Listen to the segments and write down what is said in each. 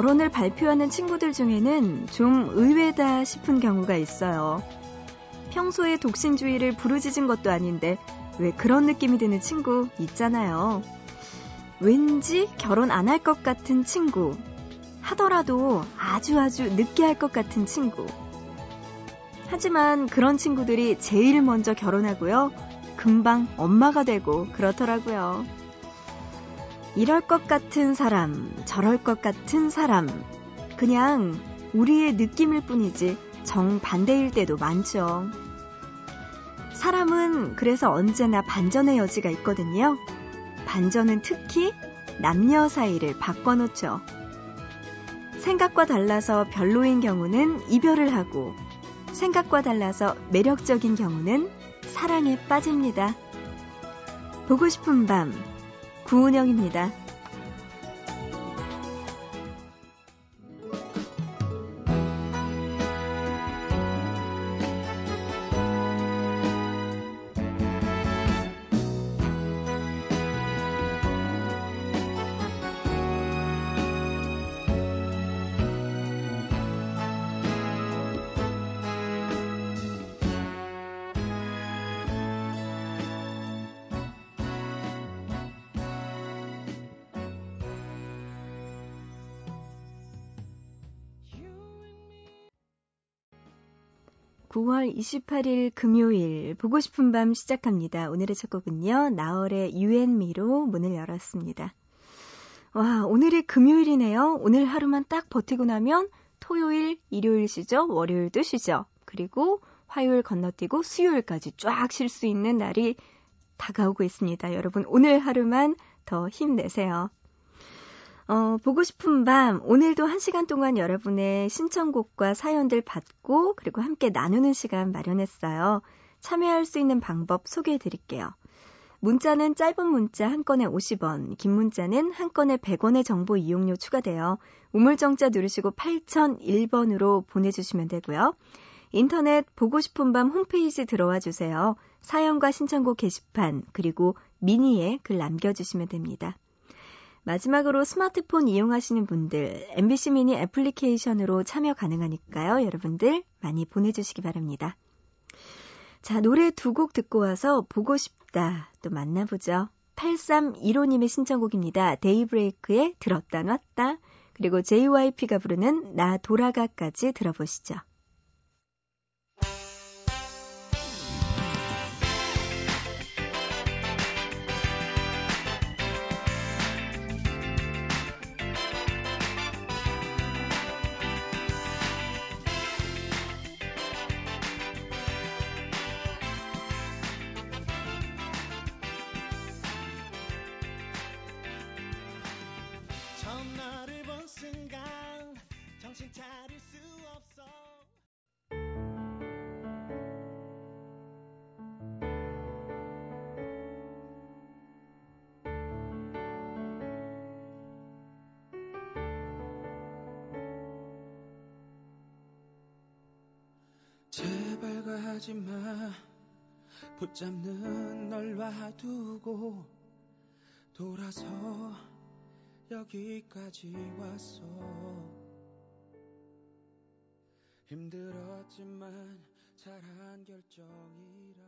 결혼을 발표하는 친구들 중에는 좀 의외다 싶은 경우가 있어요. 평소에 독신주의를 부르짖은 것도 아닌데 왜 그런 느낌이 드는 친구 있잖아요. 왠지 결혼 안 할 것 같은 친구. 하더라도 아주 아주 늦게 할 것 같은 친구. 하지만 그런 친구들이 제일 먼저 결혼하고요. 금방 엄마가 되고 그렇더라고요. 이럴 것 같은 사람, 저럴 것 같은 사람. 그냥 우리의 느낌일 뿐이지 정반대일 때도 많죠. 사람은 그래서 언제나 반전의 여지가 있거든요. 반전은 특히 남녀 사이를 바꿔놓죠. 생각과 달라서 별로인 경우는 이별을 하고, 생각과 달라서 매력적인 경우는 사랑에 빠집니다. 보고 싶은 밤, 구은영입니다. 9월 28일 금요일 보고 싶은 밤 시작합니다. 오늘의 첫 곡은요. 나얼의 유앤미로 문을 열었습니다. 와, 오늘이 금요일이네요. 오늘 하루만 딱 버티고 나면 토요일, 일요일 쉬죠. 월요일도 쉬죠. 그리고 화요일 건너뛰고 수요일까지 쫙 쉴 수 있는 날이 다가오고 있습니다. 여러분, 오늘 하루만 더 힘내세요. 어, 보고 싶은 밤, 오늘도 한 시간 동안 여러분의 신청곡과 사연들 받고, 그리고 함께 나누는 시간 마련했어요. 참여할 수 있는 방법 소개해 드릴게요. 문자는 짧은 문자 한 건에 50원, 긴 문자는 한 건에 100원의 정보 이용료 추가되어 우물정자 누르시고 8001번으로 보내주시면 되고요. 인터넷 보고 싶은 밤 홈페이지 들어와 주세요. 사연과 신청곡 게시판, 그리고 미니에 글 남겨주시면 됩니다. 마지막으로 스마트폰 이용하시는 분들 MBC 미니 애플리케이션으로 참여 가능하니까요. 여러분들 많이 보내주시기 바랍니다. 자, 노래 두 곡 듣고 와서 보고 싶다 또 만나보죠. 8315님의 신청곡입니다. 데이브레이크의 들었다 놨다 그리고 JYP가 부르는 나 돌아가까지 들어보시죠. 제발 가지마. 붙잡는 널 놔두고 돌아서 여기까지 왔어. 힘들었지만 잘한 결정이라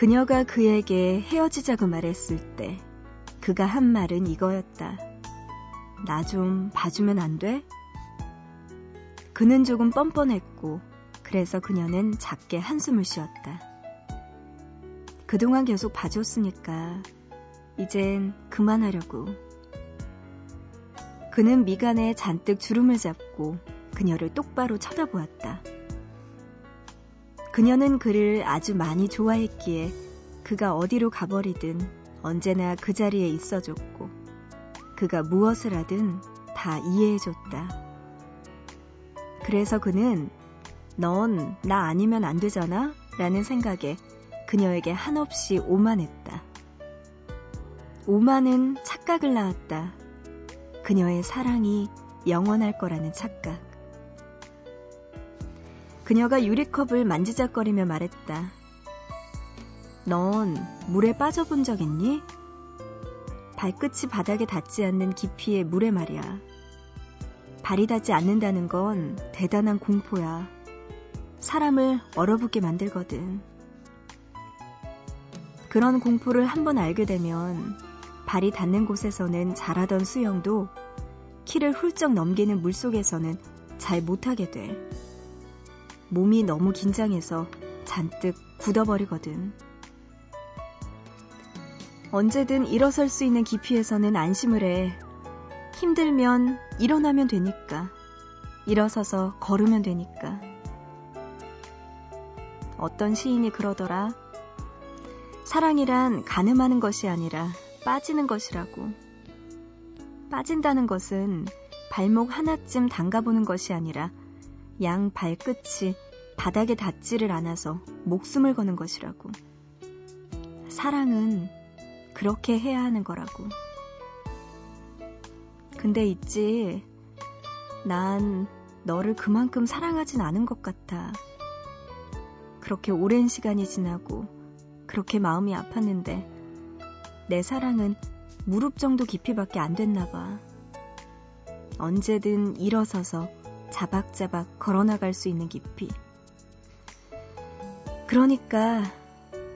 그녀가 그에게 헤어지자고 말했을 때 그가 한 말은 이거였다. 나 좀 봐주면 안 돼? 그는 조금 뻔뻔했고 그래서 그녀는 작게 한숨을 쉬었다. 그동안 계속 봐줬으니까 이젠 그만하려고. 그는 미간에 잔뜩 주름을 잡고 그녀를 똑바로 쳐다보았다. 그녀는 그를 아주 많이 좋아했기에 그가 어디로 가버리든 언제나 그 자리에 있어줬고 그가 무엇을 하든 다 이해해줬다. 그래서 그는 넌 나 아니면 안 되잖아? 라는 생각에 그녀에게 한없이 오만했다. 오만은 착각을 낳았다. 그녀의 사랑이 영원할 거라는 착각. 그녀가 유리컵을 만지작거리며 말했다. 넌 물에 빠져본 적 있니? 발끝이 바닥에 닿지 않는 깊이의 물에 말이야. 발이 닿지 않는다는 건 대단한 공포야. 사람을 얼어붙게 만들거든. 그런 공포를 한번 알게 되면 발이 닿는 곳에서는 잘하던 수영도 키를 훌쩍 넘기는 물속에서는 잘 못하게 돼. 몸이 너무 긴장해서 잔뜩 굳어버리거든. 언제든 일어설 수 있는 깊이에서는 안심을 해. 힘들면 일어나면 되니까. 일어서서 걸으면 되니까. 어떤 시인이 그러더라. 사랑이란 가늠하는 것이 아니라 빠지는 것이라고. 빠진다는 것은 발목 하나쯤 담가보는 것이 아니라 양 발끝이 바닥에 닿지를 않아서 목숨을 거는 것이라고. 사랑은 그렇게 해야 하는 거라고. 근데 있지, 난 너를 그만큼 사랑하진 않은 것 같아. 그렇게 오랜 시간이 지나고, 그렇게 마음이 아팠는데, 내 사랑은 무릎 정도 깊이밖에 안 됐나 봐. 언제든 일어서서 자박자박 걸어나갈 수 있는 깊이. 그러니까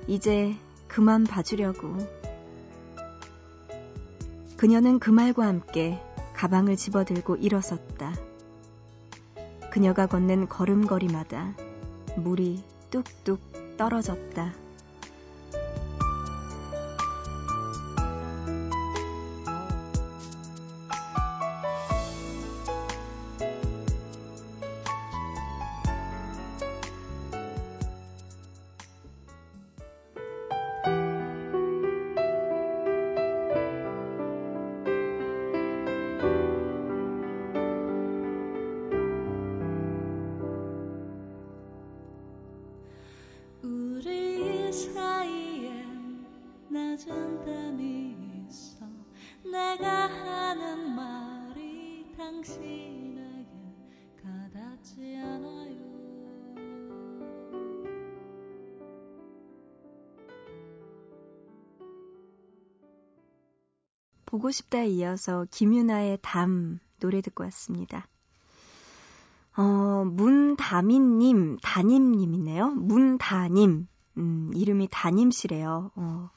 이제 그만 봐주려고. 그녀는 그 말과 함께 가방을 집어들고 일어섰다. 그녀가 걷는 걸음걸이마다 물이 뚝뚝 떨어졌다. 보고 싶다에 이어서 김유나의 담 노래 듣고 왔습니다. 어, 문다민님, 다님님이네요. 문다님. 음, 이름이 다님씨래요. 어.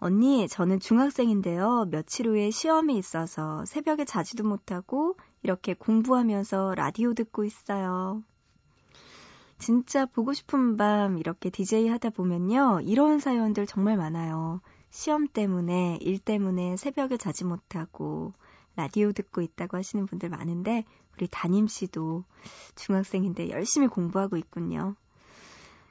언니, 저는 중학생인데요. 며칠 후에 시험이 있어서 새벽에 자지도 못하고 이렇게 공부하면서 라디오 듣고 있어요. 진짜 보고 싶은 밤 이렇게 DJ 하다 보면요. 이런 사연들 정말 많아요. 시험 때문에, 일 때문에 새벽에 자지 못하고 라디오 듣고 있다고 하시는 분들 많은데, 우리 담임 씨도 중학생인데 열심히 공부하고 있군요.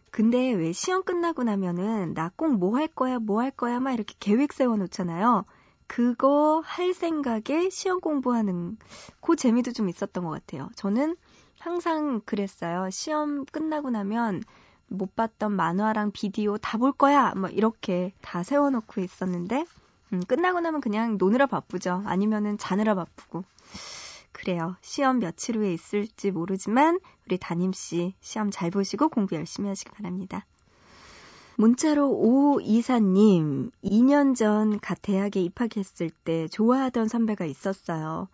근데 왜 시험 끝나고 나면은 나 꼭 뭐 할 거야, 뭐 할 거야, 막 이렇게 계획 세워 놓잖아요. 그거 할 생각에 시험 공부하는 그 재미도 좀 있었던 것 같아요. 저는 항상 그랬어요. 시험 끝나고 나면 못 봤던 만화랑 비디오 다 볼 거야! 뭐 이렇게 다 세워놓고 있었는데, 음, 끝나고 나면 그냥 노느라 바쁘죠. 아니면은 자느라 바쁘고. 그래요. 시험 며칠 후에 있을지 모르지만, 우리 담임 씨 시험 잘 보시고 공부 열심히 하시기 바랍니다. 문자로 오 이사님, 2년 전 갓 대학에 입학했을 때 좋아하던 선배가 있었어요.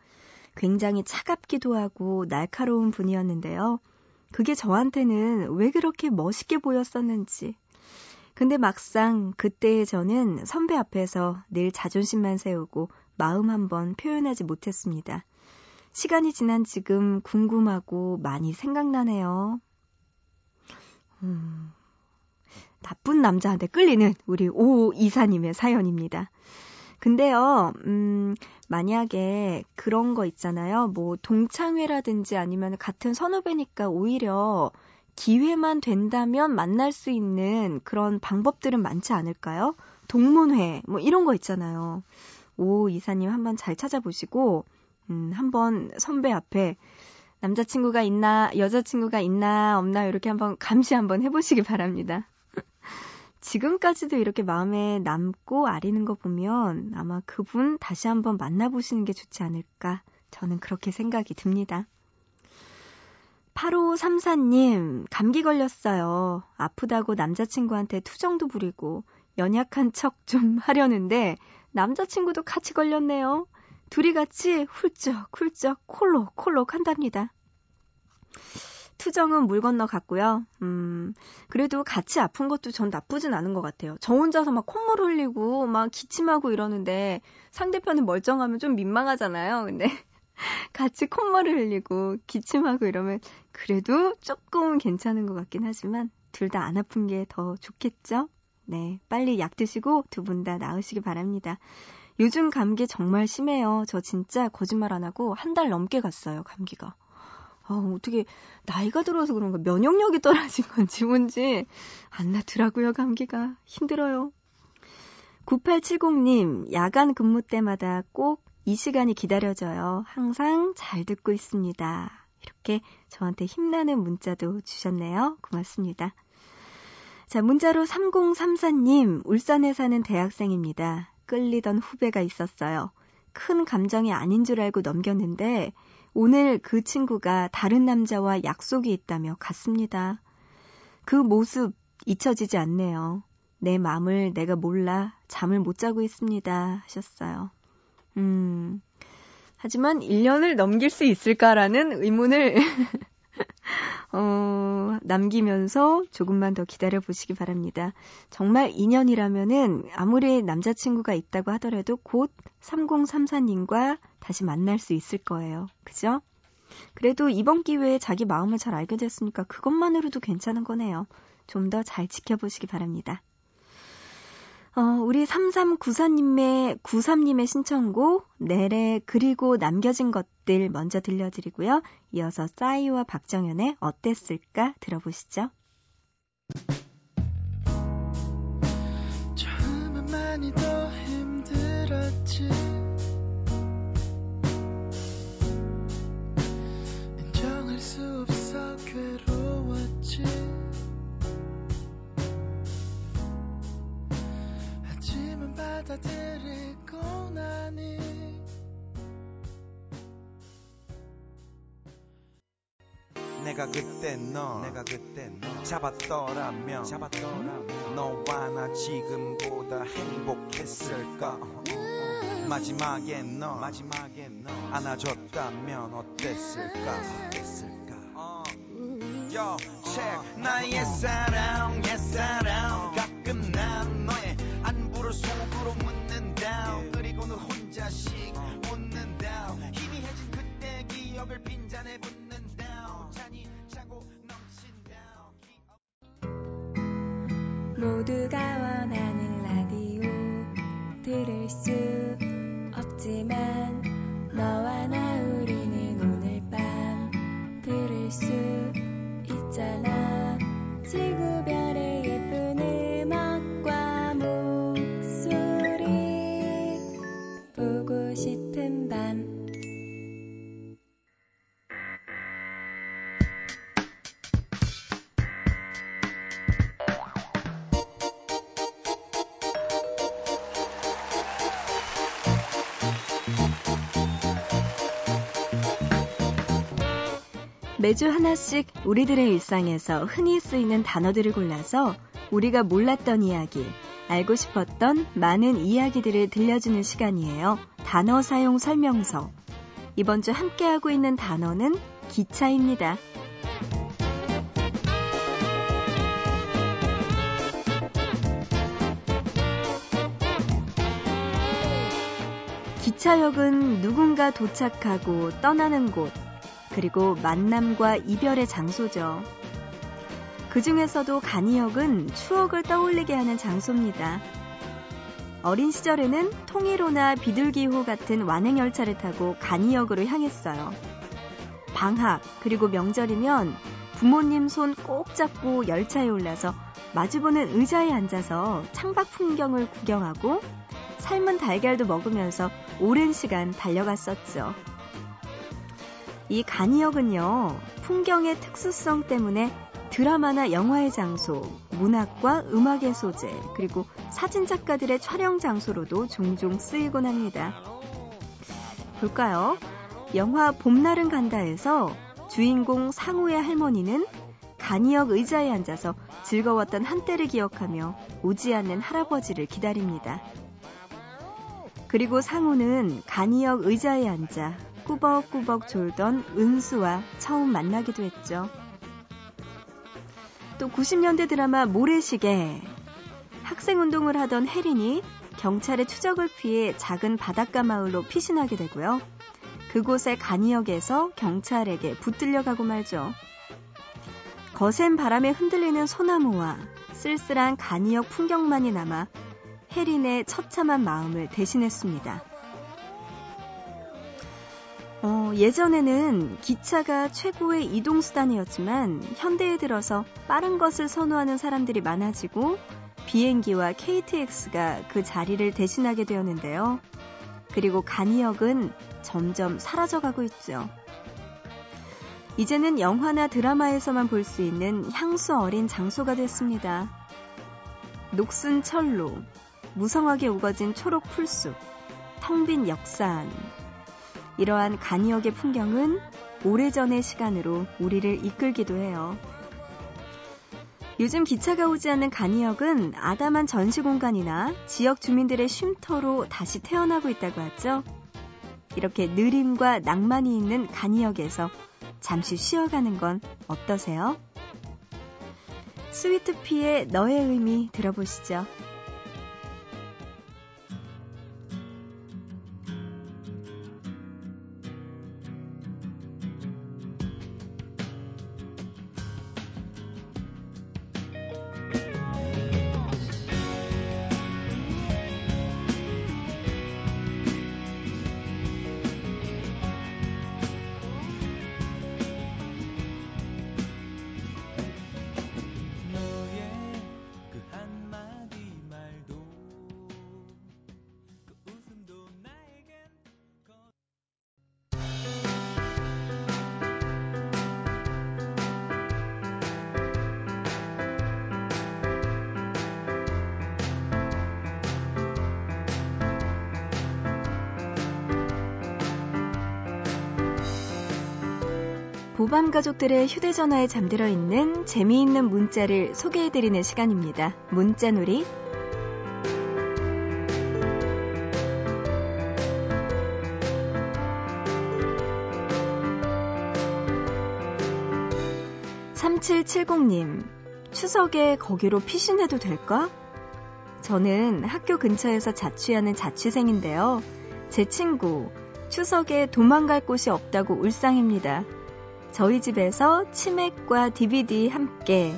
굉장히 차갑기도 하고 날카로운 분이었는데요. 그게 저한테는 왜 그렇게 멋있게 보였었는지. 근데 막상 그때의 저는 선배 앞에서 늘 자존심만 세우고 마음 한번 표현하지 못했습니다. 시간이 지난 지금 궁금하고 많이 생각나네요. 음, 나쁜 남자한테 끌리는 우리 오 이사님의 사연입니다. 근데요, 음, 만약에 그런 거 있잖아요. 뭐, 동창회라든지 아니면 같은 선후배니까 오히려 기회만 된다면 만날 수 있는 그런 방법들은 많지 않을까요? 동문회, 뭐 이런 거 있잖아요. 오 이사님 한번 잘 찾아보시고, 음, 한번 선배 앞에 남자친구가 있나, 여자친구가 있나, 없나, 이렇게 한번 감시 한번 해보시기 바랍니다. 지금까지도 이렇게 마음에 남고 아리는 거 보면 아마 그분 다시 한번 만나보시는 게 좋지 않을까. 저는 그렇게 생각이 듭니다. 8534님, 감기 걸렸어요. 아프다고 남자친구한테 투정도 부리고 연약한 척 좀 하려는데 남자친구도 같이 걸렸네요. 둘이 같이 훌쩍 훌쩍 콜록 콜록 한답니다. 투정은 물 건너 갔고요. 음, 그래도 같이 아픈 것도 전 나쁘진 않은 것 같아요. 저 혼자서 막 콧물 흘리고 막 기침하고 이러는데 상대편은 멀쩡하면 좀 민망하잖아요. 근데 같이 콧물을 흘리고 기침하고 이러면 그래도 조금 괜찮은 것 같긴 하지만 둘 다 안 아픈 게 더 좋겠죠? 네, 빨리 약 드시고 두 분 다 나으시기 바랍니다. 요즘 감기 정말 심해요. 저 진짜 거짓말 안 하고 한 달 넘게 갔어요, 감기가. 아, 어떻게 나이가 들어서 그런가 면역력이 떨어진 건지 뭔지 안 나더라고요, 감기가. 힘들어요. 9870님, 야간 근무 때마다 꼭 이 시간이 기다려져요. 항상 잘 듣고 있습니다. 이렇게 저한테 힘나는 문자도 주셨네요. 고맙습니다. 자, 문자로 3034님, 울산에 사는 대학생입니다. 끌리던 후배가 있었어요. 큰 감정이 아닌 줄 알고 넘겼는데, 오늘 그 친구가 다른 남자와 약속이 있다며 갔습니다. 그 모습 잊혀지지 않네요. 내 마음을 내가 몰라 잠을 못 자고 있습니다. 하셨어요. 음. 하지만 1년을 넘길 수 있을까라는 의문을 어, 남기면서 조금만 더 기다려 보시기 바랍니다. 정말 2년이라면은 아무리 남자친구가 있다고 하더라도 곧 3034님과 다시 만날 수 있을 거예요. 그죠? 그래도 이번 기회에 자기 마음을 잘 알게 됐으니까 그것만으로도 괜찮은 거네요. 좀 더 잘 지켜보시기 바랍니다. 어, 우리 3394님의, 93님의 신청곡, 내래 그리고 남겨진 것들 먼저 들려드리고요. 이어서 싸이와 박정현의 어땠을까 들어보시죠. 처음은 많이 더 힘들었지. 그때 너 내가 그때 너 잡았더라면 잡았더라면 너와 나 지금보다 행복했을까 마지막에 너 마지막에 너 안아줬다면 어땠을까? 어땠을까? 어. Yo, check. 나의 사랑 옛 모두가 원하는 매주 하나씩 우리들의 일상에서 흔히 쓰이는 단어들을 골라서 우리가 몰랐던 이야기, 알고 싶었던 많은 이야기들을 들려주는 시간이에요. 단어 사용 설명서. 이번 주 함께하고 있는 단어는 기차입니다. 기차역은 누군가 도착하고 떠나는 곳, 그리고 만남과 이별의 장소죠. 그 중에서도 간이역은 추억을 떠올리게 하는 장소입니다. 어린 시절에는 통일호나 비둘기호 같은 완행열차를 타고 간이역으로 향했어요. 방학, 그리고 명절이면 부모님 손 꼭 잡고 열차에 올라서 마주보는 의자에 앉아서 창밖 풍경을 구경하고 삶은 달걀도 먹으면서 오랜 시간 달려갔었죠. 이 간이역은요, 풍경의 특수성 때문에 드라마나 영화의 장소, 문학과 음악의 소재, 그리고 사진 작가들의 촬영 장소로도 종종 쓰이곤 합니다. 볼까요? 영화 봄날은 간다에서 주인공 상우의 할머니는 간이역 의자에 앉아서 즐거웠던 한때를 기억하며 오지 않는 할아버지를 기다립니다. 그리고 상우는 간이역 의자에 앉아 꾸벅꾸벅 졸던 은수와 처음 만나기도 했죠. 또 90년대 드라마 모래시계 학생운동을 하던 혜린이 경찰의 추적을 피해 작은 바닷가 마을로 피신하게 되고요. 그곳의 간이역에서 경찰에게 붙들려 가고 말죠. 거센 바람에 흔들리는 소나무와 쓸쓸한 간이역 풍경만이 남아 혜린의 처참한 마음을 대신했습니다. 어, 예전에는 기차가 최고의 이동수단이었지만 현대에 들어서 빠른 것을 선호하는 사람들이 많아지고 비행기와 KTX가 그 자리를 대신하게 되었는데요. 그리고 간이역은 점점 사라져가고 있죠. 이제는 영화나 드라마에서만 볼 수 있는 향수 어린 장소가 됐습니다. 녹슨 철로, 무성하게 우거진 초록 풀숲, 텅 빈 역산. 이러한 간이역의 풍경은 오래전의 시간으로 우리를 이끌기도 해요. 요즘 기차가 오지 않는 간이역은 아담한 전시 공간이나 지역 주민들의 쉼터로 다시 태어나고 있다고 하죠. 이렇게 느림과 낭만이 있는 간이역에서 잠시 쉬어가는 건 어떠세요? 스위트피의 너의 의미 들어보시죠. 보밤 가족들의 휴대전화에 잠들어 있는 재미있는 문자를 소개해드리는 시간입니다. 문자놀이. (3770님) 추석에 거기로 피신해도 될까? 저는 학교 근처에서 자취하는 자취생인데요. 제 친구, 추석에 도망갈 곳이 없다고 울상입니다. 저희 집에서 치맥과 DVD 함께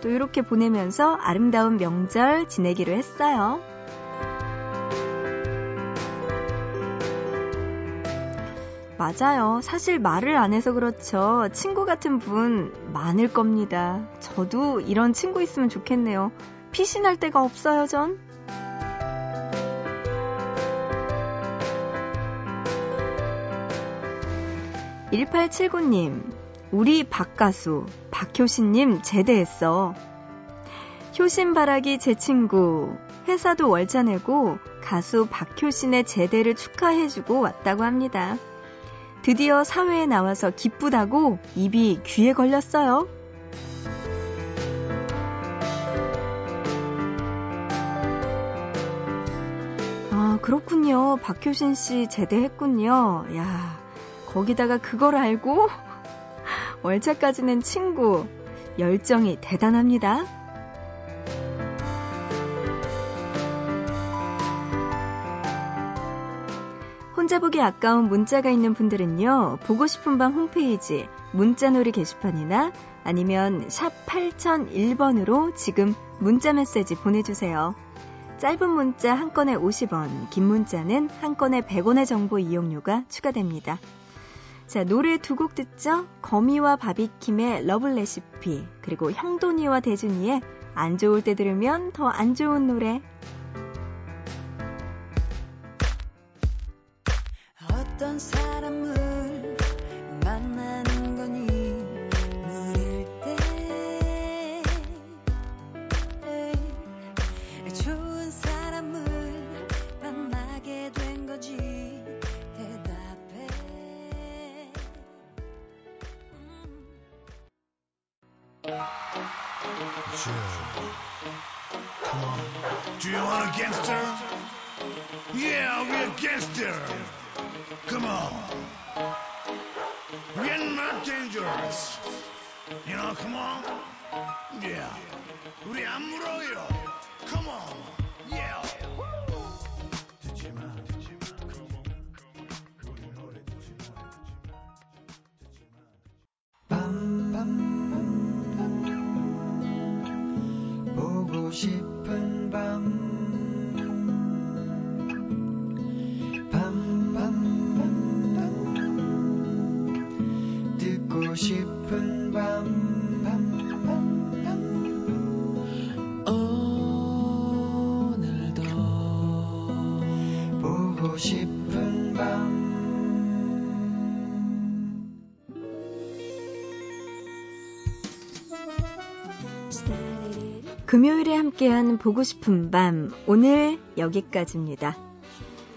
또 이렇게 보내면서 아름다운 명절 지내기로 했어요. 맞아요. 사실 말을 안 해서 그렇죠. 친구 같은 분 많을 겁니다. 저도 이런 친구 있으면 좋겠네요. 피신할 데가 없어요, 전. 1879님, 우리 박가수, 박효신님 제대했어. 효신바라기 제 친구, 회사도 월차 내고 가수 박효신의 제대를 축하해주고 왔다고 합니다. 드디어 사회에 나와서 기쁘다고 입이 귀에 걸렸어요. 아, 그렇군요. 박효신 씨 제대했군요. 야, 거기다가 그걸 알고 월차까지는 친구. 열정이 대단합니다. 혼자 보기 아까운 문자가 있는 분들은요, 보고 싶은 밤 홈페이지 문자놀이 게시판이나 아니면 샵 8001번으로 지금 문자 메시지 보내주세요. 짧은 문자 한 건에 50원, 긴 문자는 한 건에 100원의 정보 이용료가 추가됩니다. 자, 노래 두 곡 듣죠? 거미와 바비킴의 러블 레시피, 그리고 형돈이와 대준이의 안 좋을 때 들으면 더 안 좋은 노래. 어떤 사람을 Come on. Do you want a gangster? Yeah, I'll be a gangster. Come on. We're not dangerous. You know, come on. Yeah. 우리 안 물어요. 금요일에 함께한 보고 싶은 밤 오늘 여기까지입니다.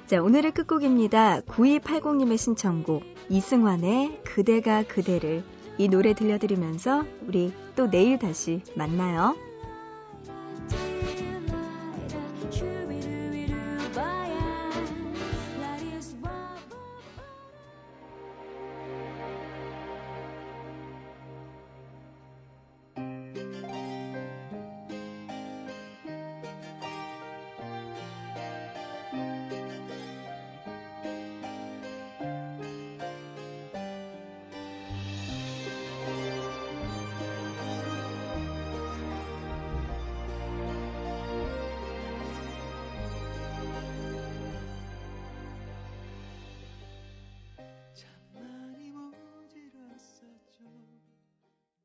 자, 오늘의 끝곡입니다. 9280님의 신청곡 이승환의 그대가 그대를 이 노래 들려드리면서 우리 또 내일 다시 만나요.